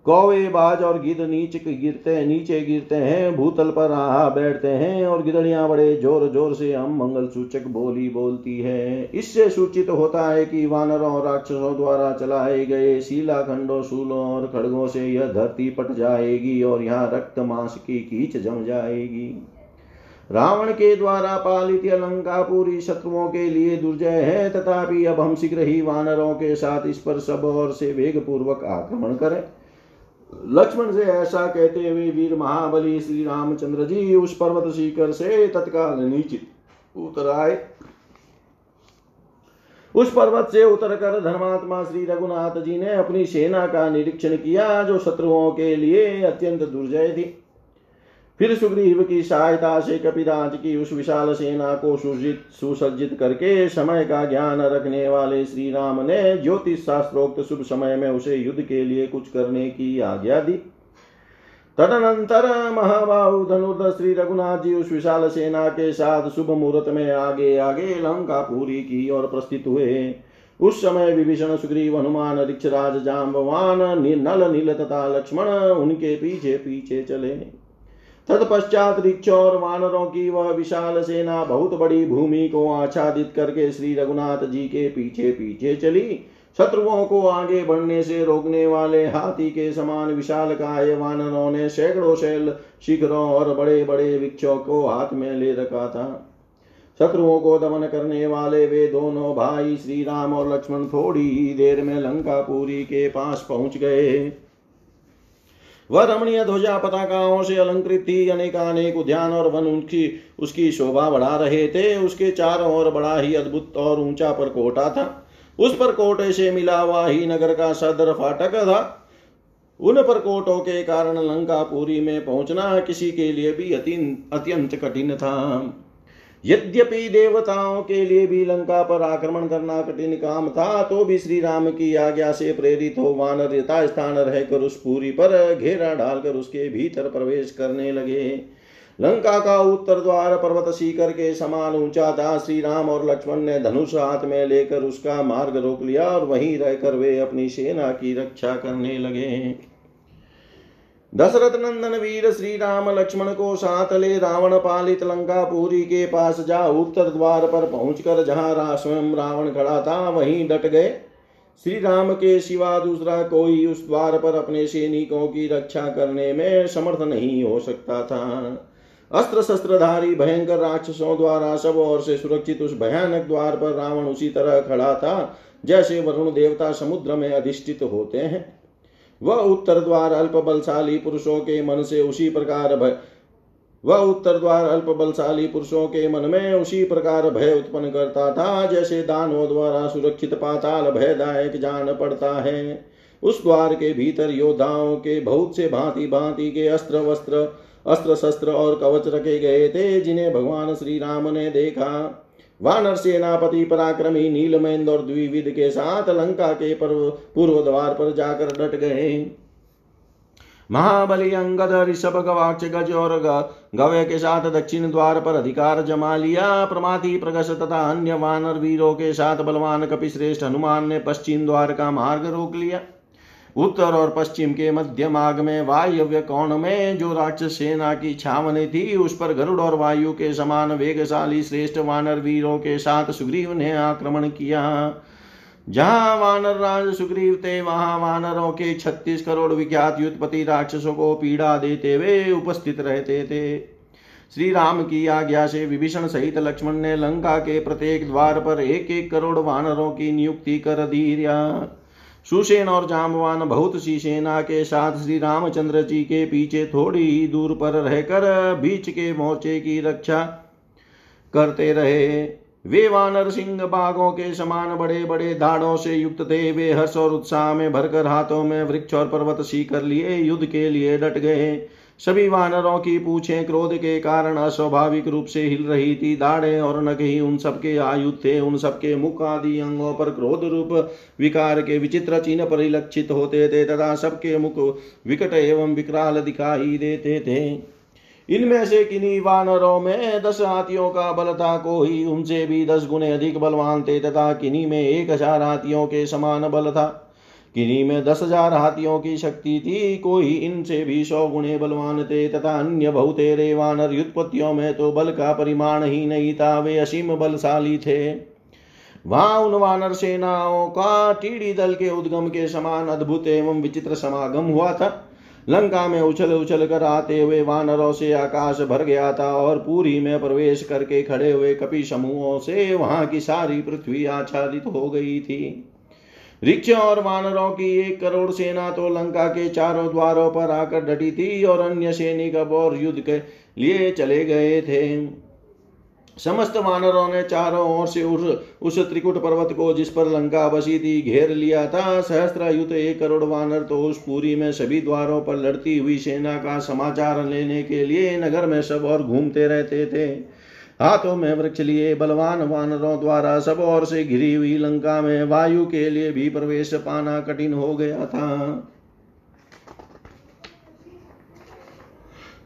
कौवे बाज और गिद नीचे गिरते नीचे गिरते हैं, भूतल पर आ बैठते हैं और गिदड़ियाँ बड़े ज़ोर ज़ोर से हम मंगल सूचक बोली बोलती है। इससे सूचित होता है कि वानरों और राक्षसों द्वारा चलाए गए शीला खंडों, शूलों और खड़गों से यह धरती पट जाएगी और यहाँ रक्त मांस की कीच जम जाएगी। रावण के द्वारा पालित अलंका पूरी शत्रुओं के लिए दुर्जय है, तथापि अब हम शीघ्र ही वानरों के साथ इस पर सब और से वेग पूर्वक आक्रमण करें। लक्ष्मण से ऐसा कहते हुए वीर महाबली श्री रामचंद्र जी उस पर्वत शिखर से तत्काल नीचे उतर आए। उस पर्वत से उतरकर धर्मात्मा श्री रघुनाथ जी ने अपनी सेना का निरीक्षण किया, जो शत्रुओं के लिए अत्यंत दुर्जय थी। फिर सुग्रीव की सहायता से कपिराज की उस विशाल सेना को सुसज्जित करके समय का ज्ञान रखने वाले श्री राम ने ज्योतिष शास्त्रोक्त शुभ समय में उसे युद्ध के लिए कुछ करने की आज्ञा दी। तदनंतर महाबाहु धनुर्ध श्री रघुनाथ जी उस विशाल सेना के साथ शुभ मुहूर्त में आगे आगे लंका पूरी की और प्रस्थित हुए। उस समय विभीषण सुग्रीव, हनुमान, ऋक्षराज जाम्बवान नल नील तथा लक्ष्मण उनके पीछे पीछे चले। तत्पश्चात और वानरों की वह विशाल सेना बहुत बड़ी भूमि को आच्छादित करके श्री रघुनाथ जी के पीछे पीछे चली। शत्रुओं को आगे बढ़ने से रोकने वाले हाथी के समान विशाल काय वानरों ने सैकड़ों शैल शिखरों और बड़े बड़े वृक्षों को हाथ में ले रखा था। शत्रुओं को दमन करने वाले वे दोनों भाई श्री राम और लक्ष्मण थोड़ी ही देर में लंकापुरी के पास पहुँच गए। वह रमणीय ध्वजा पताकाओं से अलंकृत थी अनेकानेक उद्यान और वन उनकी, उसकी शोभा बढ़ा रहे थे। उसके चारों ओर बड़ा ही अद्भुत और ऊँचा पर कोटा था। उस पर कोटे से मिला हुआ ही नगर का सदर फाटक था। उन पर कोटों के कारण लंकापुरी में पहुँचना किसी के लिए भी अत्यंत कठिन था। यद्यपि देवताओं के लिए भी लंका पर आक्रमण करना कठिन काम था तो भी श्री राम की आज्ञा से प्रेरित हो वानर यथा स्थान रहकर उस पूरी पर घेरा डालकर उसके भीतर प्रवेश करने लगे। लंका का उत्तर द्वार पर्वत सीकर के समान ऊँचा था। श्री राम और लक्ष्मण ने धनुष हाथ में लेकर उसका मार्ग रोक लिया और वहीं रहकर वे अपनी सेना की रक्षा करने लगे। दशरथ नंदन वीर श्री राम लक्ष्मण को साथ ले रावण पालित लंका पूरी के पास जा उत्तर द्वार पर पहुंचकर जहाँ स्वयं रावण खड़ा था, वहीं डट गए। श्री राम के सिवा दूसरा कोई उस द्वार पर अपने सैनिकों की रक्षा करने में समर्थ नहीं हो सकता था। अस्त्र शस्त्रधारी भयंकर राक्षसों द्वारा सब ओर से सुरक्षित उस भयानक द्वार पर रावण उसी तरह खड़ा था, जैसे वरुण देवता समुद्र में अधिष्ठित होते हैं। वह उत्तर द्वार अल्प बलशाली पुरुषों के मन से उसी प्रकार भय वह उत्तर द्वार अल्प बलशाली पुरुषों के मन में उसी प्रकार भय उत्पन्न करता था, जैसे दानों द्वारा सुरक्षित पाताल भयदायक जान पड़ता है। उस द्वार के भीतर योद्धाओं के बहुत से भांति भांति के अस्त्र वस्त्र अस्त्र शस्त्र और कवच रखे गए थे, जिन्हें भगवान श्री राम ने देखा। वानर सेनापति पराक्रमी नीलमेंद और द्विविद के साथ लंका के पर्व पूर्व द्वार पर जाकर डट गए। महाबली अंगद, ऋषभ गवाक्ष, गज और गवय के साथ दक्षिण द्वार पर अधिकार जमा लिया। प्रमाति, प्रगस तथा अन्य वानर वीरों के साथ बलवान कपिश्रेष्ठ हनुमान ने पश्चिम द्वार का मार्ग रोक लिया। उत्तर और पश्चिम के मध्य मार्ग में वायव्य कोण में जो राक्षस सेना की छावनी थी, उस पर गरुड़ और वायु के समान वेगशाली श्रेष्ठ वानर वीरों के साथ सुग्रीव ने आक्रमण किया। जहाँ वानर राज सुग्रीव थे, वहाँ वानरों के छत्तीस करोड़ विख्यात युद्धपति राक्षसों को पीड़ा देते हुए उपस्थित रहते थे। श्री राम की आज्ञा से विभीषण सहित लक्ष्मण ने लंका के प्रत्येक द्वार पर एक एक करोड़ वानरों की नियुक्ति कर दी। सुसेन और जामवान बहुत सी सेना के साथ श्री रामचंद्र जी के पीछे थोड़ी ही दूर पर रहकर बीच के मोर्चे की रक्षा करते रहे। वे वानर सिंह बाघों के समान बड़े बड़े धाड़ों से युक्त थे। वे हर्ष और उत्साह में भरकर हाथों में वृक्ष और पर्वत सी कर लिए युद्ध के लिए डट गए। सभी वानरों की पूछें, क्रोध के कारण अस्वाभाविक रूप से हिल रही थी दाढ़े और नख ही उन सबके आयु थे, उन सबके मुख आदि अंगों पर क्रोध रूप विकार के विचित्र चिन्ह परिलक्षित होते थे, तथा सबके मुख विकट एवं विकराल दिखाई देते थे। इनमें से किन्हीं वानरों में दस हाथियों का बल था, कोई उनसे भी दस गुने अधिक बलवान थे, तथा किन्हीं में एक हज़ार हाथियों के समान बल था। किन्हीं में दस हज़ार हाथियों की शक्ति थी। कोई इनसे भी सौ गुणे बलवान थे तथा अन्य बहुतेरे वानर युत्पत्तियों में तो बल का परिमाण ही नहीं था। वे असीम बलशाली थे। वहाँ उन वानर सेनाओं का टीडी दल के उद्गम के समान अद्भुत एवं विचित्र समागम हुआ था। लंका में उछल उछल कर आते हुए वानरों से आकाश भर गया था और पूरी में प्रवेश करके खड़े हुए कपि समूहों से वहाँ की सारी पृथ्वी आच्छादित हो गई थी। रिक्ष और वानरों की एक करोड़ सेना तो लंका के चारों द्वारों पर आकर डटी थी और अन्य सैनिक अब और युद्ध के लिए चले गए थे। समस्त वानरों ने चारों ओर से उस उस त्रिकुट पर्वत को जिस पर लंका बसी थी, घेर लिया था। सहस्त्र युद्ध एक करोड़ वानर तो उस पूरी में सभी द्वारों पर लड़ती हुई सेना का समाचार लेने के लिए नगर में सब और घूमते रहते थे। हाथों में वृक्ष लिए, बलवान वानरों द्वारा सब ओर से घिरी हुई लंका में वायु के लिए भी प्रवेश पाना कठिन हो गया था।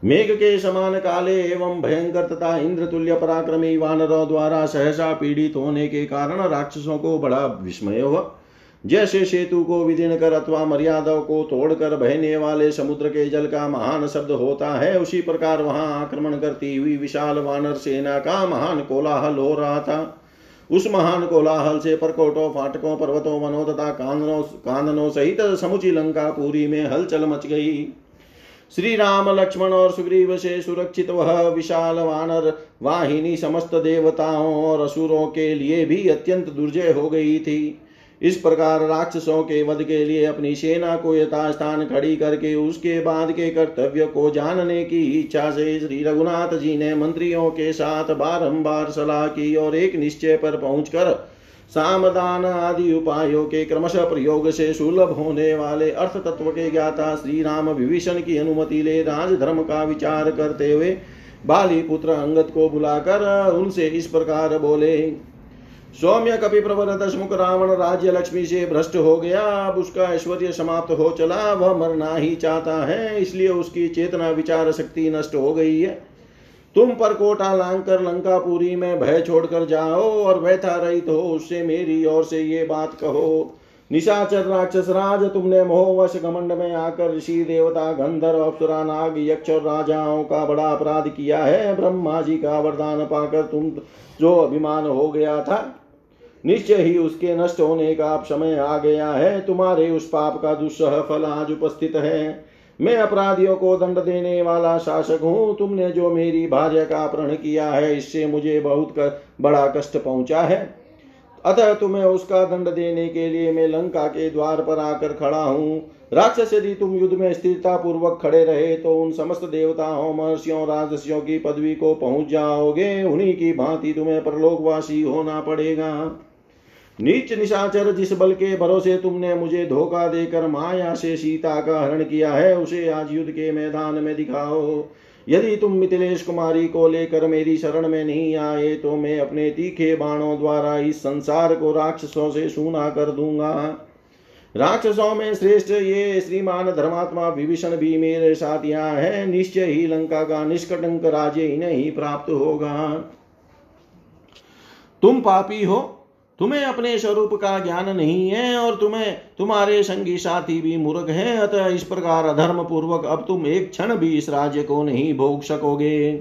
मेघ के समान काले एवं भयंकर तथा इंद्र तुल्य पराक्रमी वानरों द्वारा सहसा पीड़ित होने के कारण राक्षसों को बड़ा विस्मय हुआ। जैसे सेतु को विदीर्ण कर अथवा मर्यादा को तोड़कर बहने वाले समुद्र के जल का महान शब्द होता है, उसी प्रकार वहाँ आक्रमण करती हुई विशाल वानर सेना का महान कोलाहल हो रहा था। उस महान कोलाहल से परकोटों, फाटकों, पर्वतों, वनों तथा काननों काननों सहित समुची लंका पूरी में हलचल मच गई। श्री राम लक्ष्मण और सुग्रीव से सुरक्षित वह विशाल वानर, वाहिनी समस्त देवताओं और असुरों के लिए भी अत्यंत दुर्जय हो गई थी। इस प्रकार राक्षसों के वध के लिए अपनी सेना को यथास्थान खड़ी करके उसके बाद के कर्तव्य को जानने की इच्छा से श्री रघुनाथ जी ने मंत्रियों के साथ बारंबार सलाह की और एक निश्चय पर पहुंचकर सामदान आदि उपायों के क्रमशः प्रयोग से सुलभ होने वाले अर्थ तत्व के ज्ञाता श्री राम विभीषण की अनुमति ले राजधर्म का विचार करते हुए बाली पुत्र अंगत को बुलाकर उनसे इस प्रकार बोले सौम्य कपि प्रवर दशमुख रावण राज्य लक्ष्मी से भ्रष्ट हो गया। अब उसका ऐश्वर्य समाप्त हो चला, वह मरना ही चाहता है, इसलिए उसकी चेतना, विचार शक्ति नष्ट हो गई है। तुम पर कोटा लांग कर लंकापुरी में भय छोड़कर जाओ और व्यथा रहित हो, उससे मेरी ओर से ये बात कहो। निशाचर राक्षस राज, तुमने मोहवश घमंड में आकर ऋषि, देवता गंधर अप्सरा नाग, यक्ष और राजाओं का बड़ा अपराध किया है। ब्रह्मा जी का वरदान पाकर तुम जो अभिमान हो गया था निश्चय ही उसके नष्ट होने का अब समय आ गया है। तुम्हारे उस पाप का दुस्सह फल आज उपस्थित है। मैं अपराधियों को दंड देने वाला शासक हूँ। तुमने जो मेरी भार्य का अपहरण किया है इससे मुझे बहुत कर, बड़ा कष्ट पहुँचा है। अतः तुम्हें उसका दंड देने के लिए मैं लंका के द्वार पर आकर खड़ा हूँ। राक्षस यदि तुम युद्ध में स्थिरता पूर्वक खड़े रहे तो उन समस्त देवताओं महर्षियों राजस्यों की पदवी को पहुँच जाओगे। उन्हीं की भांति तुम्हें परलोकवासी होना पड़ेगा। नीच निशाचर जिस बल के भरोसे तुमने मुझे धोखा देकर माया से सीता का हरण किया है, उसे आज युद्ध के मैदान में दिखाओ। यदि तुम मिथिलेश कुमारी को लेकर मेरी शरण में नहीं आए तो मैं अपने तीखे बाणों द्वारा इस संसार को राक्षसों से सूना कर दूँगा। राक्षसों में श्रेष्ठ ये श्रीमान धर्मात्मा विभीषण भी मेरे साथ यहाँ है। निश्चय ही लंका का निष्कटंक राज्य इन्हें ही प्राप्त होगा। तुम पापी हो तुम्हें अपने स्वरूप का ज्ञान नहीं है और तुम्हें, तुम्हारे संगी साथी भी मूर्ख हैं, अतः इस प्रकार अधर्म पूर्वक अब तुम एक क्षण भी इस राज्य को नहीं भोग सकोगे।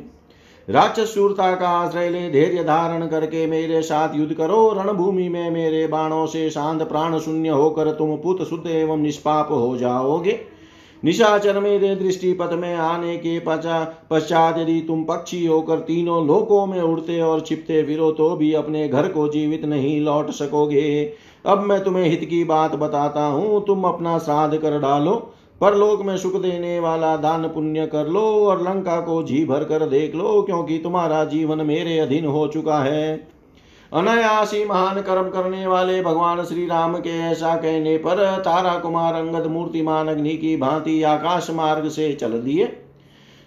राक्षस शूरता का आश्रय ले धैर्य धारण करके मेरे साथ युद्ध करो, रणभूमि में मेरे बाणों से शांत प्राण शून्य होकर तुम पुत शुद्ध एवं निष्पाप हो जाओगे। निशाचर मेरे दृष्टि पथ में आने के पचा पश्चात यदि तुम पक्षी होकर तीनों लोकों में उड़ते और छिपते फिरो तो भी अपने घर को जीवित नहीं लौट सकोगे। अब मैं तुम्हें हित की बात बताता हूँ। तुम अपना श्राद्ध कर डालो, परलोक में सुख देने वाला दान पुण्य कर लो और लंका को जी भर कर देख लो, क्योंकि तुम्हारा जीवन मेरे अधीन हो चुका है। अनायासी महान कर्म करने वाले भगवान श्री राम के ऐसा कहने पर तारा कुमार अंगद मूर्तिमान अग्नि की भांति आकाश मार्ग से चल दिए।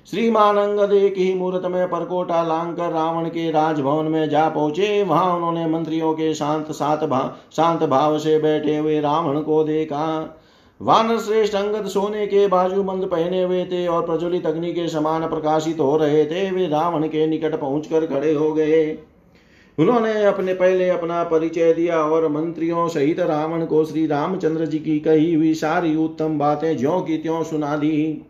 श्रीमान अंगद एक ही मुहूर्त में परकोटा लांग कर रावण के राजभवन में जा पहुँचे। वहाँ उन्होंने मंत्रियों के शांत सात भा, शांत भाव से बैठे हुए रावण को देखा। वानर श्रेष्ठ अंगद सोने के बाजूबंद पहने हुए थे और प्रज्वलित अग्नि के समान प्रकाशित हो रहे थे। वे रावण के निकट पहुंचकर खड़े हो गए। उन्होंने अपने पहले अपना परिचय दिया और मंत्रियों सहित रावण को श्री रामचंद्र जी की कही हुई सारी उत्तम बातें ज्यो की त्यों सुना दी।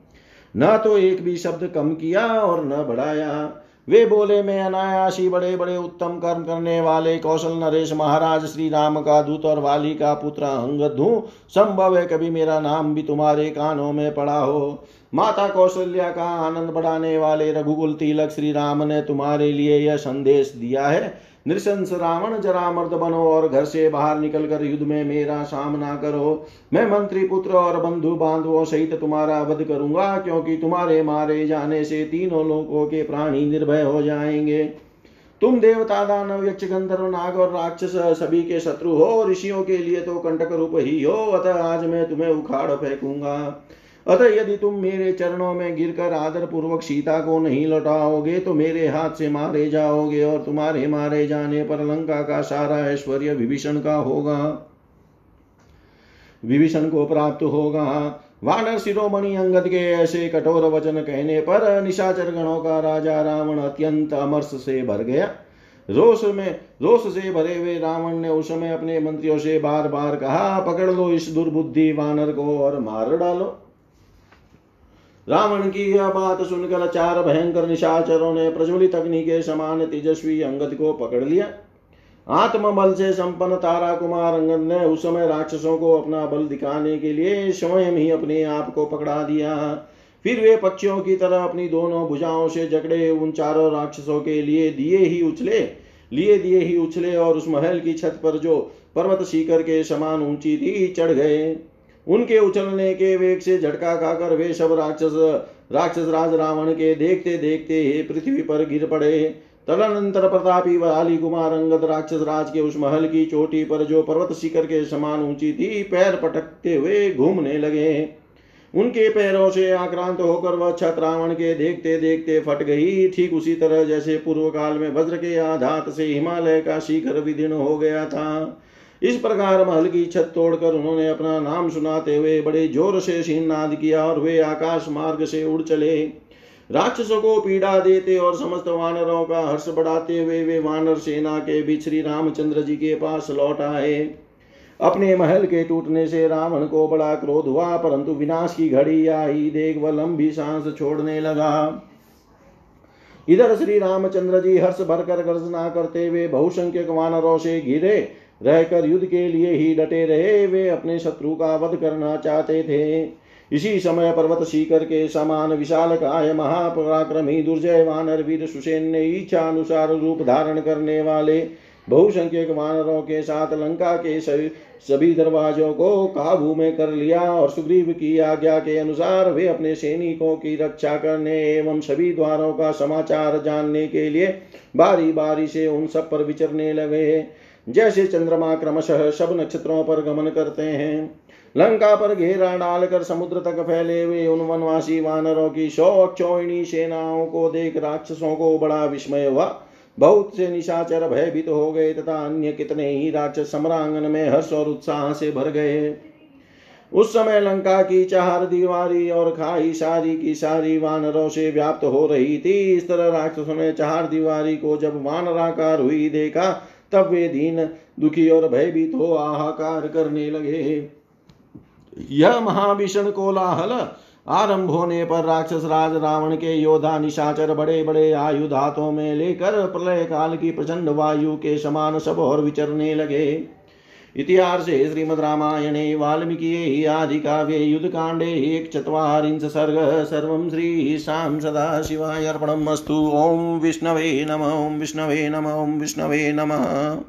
न तो एक भी शब्द कम किया और न बढ़ाया। वे बोले, मैं अनायासी बड़े बड़े उत्तम कर्म करने वाले कौशल नरेश महाराज, श्री राम का दूत और वाली का पुत्र अंगद हूँ। संभव है कभी मेरा नाम भी तुम्हारे कानों में पड़ा हो। माता कौशल्या का आनंद बढ़ाने वाले रघुकुल तिलक श्री राम ने तुम्हारे लिए यह संदेश दिया है। नृशंस रावण जरा मर्द बनो और घर से बाहर निकल कर युद्ध में मेरा सामना करो। मैं मंत्री पुत्र और बंधु बांधवों सहित तुम्हारा वध करूँगा, क्योंकि तुम्हारे मारे जाने से तीनों लोगों के प्राणी निर्भय हो जाएँगे। तुम देवता दानव यक्ष गंधर्व नाग और राक्षस सभी के शत्रु हो ऋषियों के लिए तो कंटक रूप ही हो, अतः आज मैं तुम्हें उखाड़ फेंकूँगा। अतः यदि तुम मेरे चरणों में गिरकर आदर पूर्वक सीता को नहीं लौटाओगे तो मेरे हाथ से मारे जाओगे और तुम्हारे मारे जाने पर लंका का सारा ऐश्वर्य विभीषण का होगा। विभीषण को प्राप्त होगा। वानर शिरोमणि अंगद के ऐसे कठोर वचन कहने पर निशाचर गणों का राजा रावण अत्यंत अमर्ष से भर गया। रोष में, रोष से भरे हुए रावण ने उस समय अपने मंत्रियों से बार बार कहा, पकड़ लो इस दुर्बुद्धि वानर को और मार डालो। रावण की यह बात सुनकर चार भयंकर निशाचरों ने प्रज्वलित अग्नि के समान तेजस्वी अंगद को पकड़ लिया। आत्म बल से संपन्न तारा कुमार अंगद ने उस समय राक्षसों को अपना बल दिखाने के लिए स्वयं ही अपने आप को पकड़ा दिया। फिर वे पक्षियों की तरह अपनी दोनों भुजाओं से जकड़े उन चारों राक्षसों के लिए दिए ही उछले, लिए दिए ही उछले और उस महल की छत पर जो पर्वत सीकर के समान ऊँची थी, चढ़ गए। उनके उछलने के वेग से झटका खाकर वे सब राक्षस राक्षस राज रावण के देखते देखते पृथ्वी पर गिर पड़े। तदनंतर प्रतापी वाली कुमार अंगद राक्षस राज के उस महल की चोटी पर जो पर्वत शिखर के समान ऊँची थी, पैर पटकते हुए घूमने लगे। उनके पैरों से आक्रांत होकर वह छत रावण के देखते देखते फट गई। ठीक उसी तरह जैसे पूर्व काल में वज्र के आधात से हिमालय का शिखर विदीर्ण हो गया था। इस प्रकार महल की छत तोड़कर उन्होंने अपना नाम सुनाते हुए बड़े ज़ोर से सिन्नाद किया और वे आकाश मार्ग से उड़ चले। राक्षसों को पीड़ा देते और समस्त वानरों का हर्ष बढ़ाते हुए वे वानर सेना के बीच श्री रामचंद्र जी के पास लौट आए। अपने महल के टूटने से रावण को बड़ा क्रोध हुआ, परंतु विनाश की घड़ी आई, देख वह लंबी सांस छोड़ने लगा। इधर श्री रामचंद्र जी हर्ष भरकर गर्जना करते हुए बहुसंख्यक वानरों से घिरे रहकर युद्ध के लिए ही डटे रहे, वे अपने शत्रु का वध करना चाहते थे। इसी समय पर्वत सीकर के समान विशाल काय महापराक्रमी दुर्जय वानर वीर सुसेन ने इच्छा अनुसार रूप धारण करने वाले बहुसंख्यक वानरों के साथ लंका के सभी दरवाजों को काबू में कर लिया और सुग्रीव की आज्ञा के अनुसार वे अपने सैनिकों की रक्षा करने एवं सभी द्वारों का समाचार जानने के लिए बारी बारी से उन सब पर विचरने लगे। जैसे चंद्रमा क्रमशः सब नक्षत्रों पर गमन करते हैं। लंका पर घेरा डालकर समुद्र तक फैले हुए उन वनवासी वानरों की सौ अक्षोणी सेनाओं को देख राक्षसों को बड़ा विस्मय हुआ। बहुत से निशाचर भयभीत तो हो गए तथा अन्य कितने ही राक्षस सम्रांगन में हर्ष और उत्साह से भर गए। उस समय लंका की चार दीवारी और खाई सारी की सारी वानरों से व्याप्त हो रही थी। इस तरह राक्षसों ने चार दीवारी को जब वानराकार हुई देखा, तब वे दीन, दुखी और भयभीत हो आहाकार करने लगे। यह महाभीषण कोलाहल आरंभ होने पर राक्षस राज रावण के योद्धा निशाचर बड़े बड़े आयुध हाथों में लेकर प्रलय काल की प्रचंड वायु के समान सब और विचरने लगे। इतिहास श्रीमद रामायणे, वाल्मीकि आदि काव्ये, युद्ध कांडे, एक चत्वारिंश सर्ग, सर्व श्री शाम सदा शिवाय अर्पणमस्तु ओम विष्णवे नम, ओम विष्णवे नम, ओम विष्णवे नमः।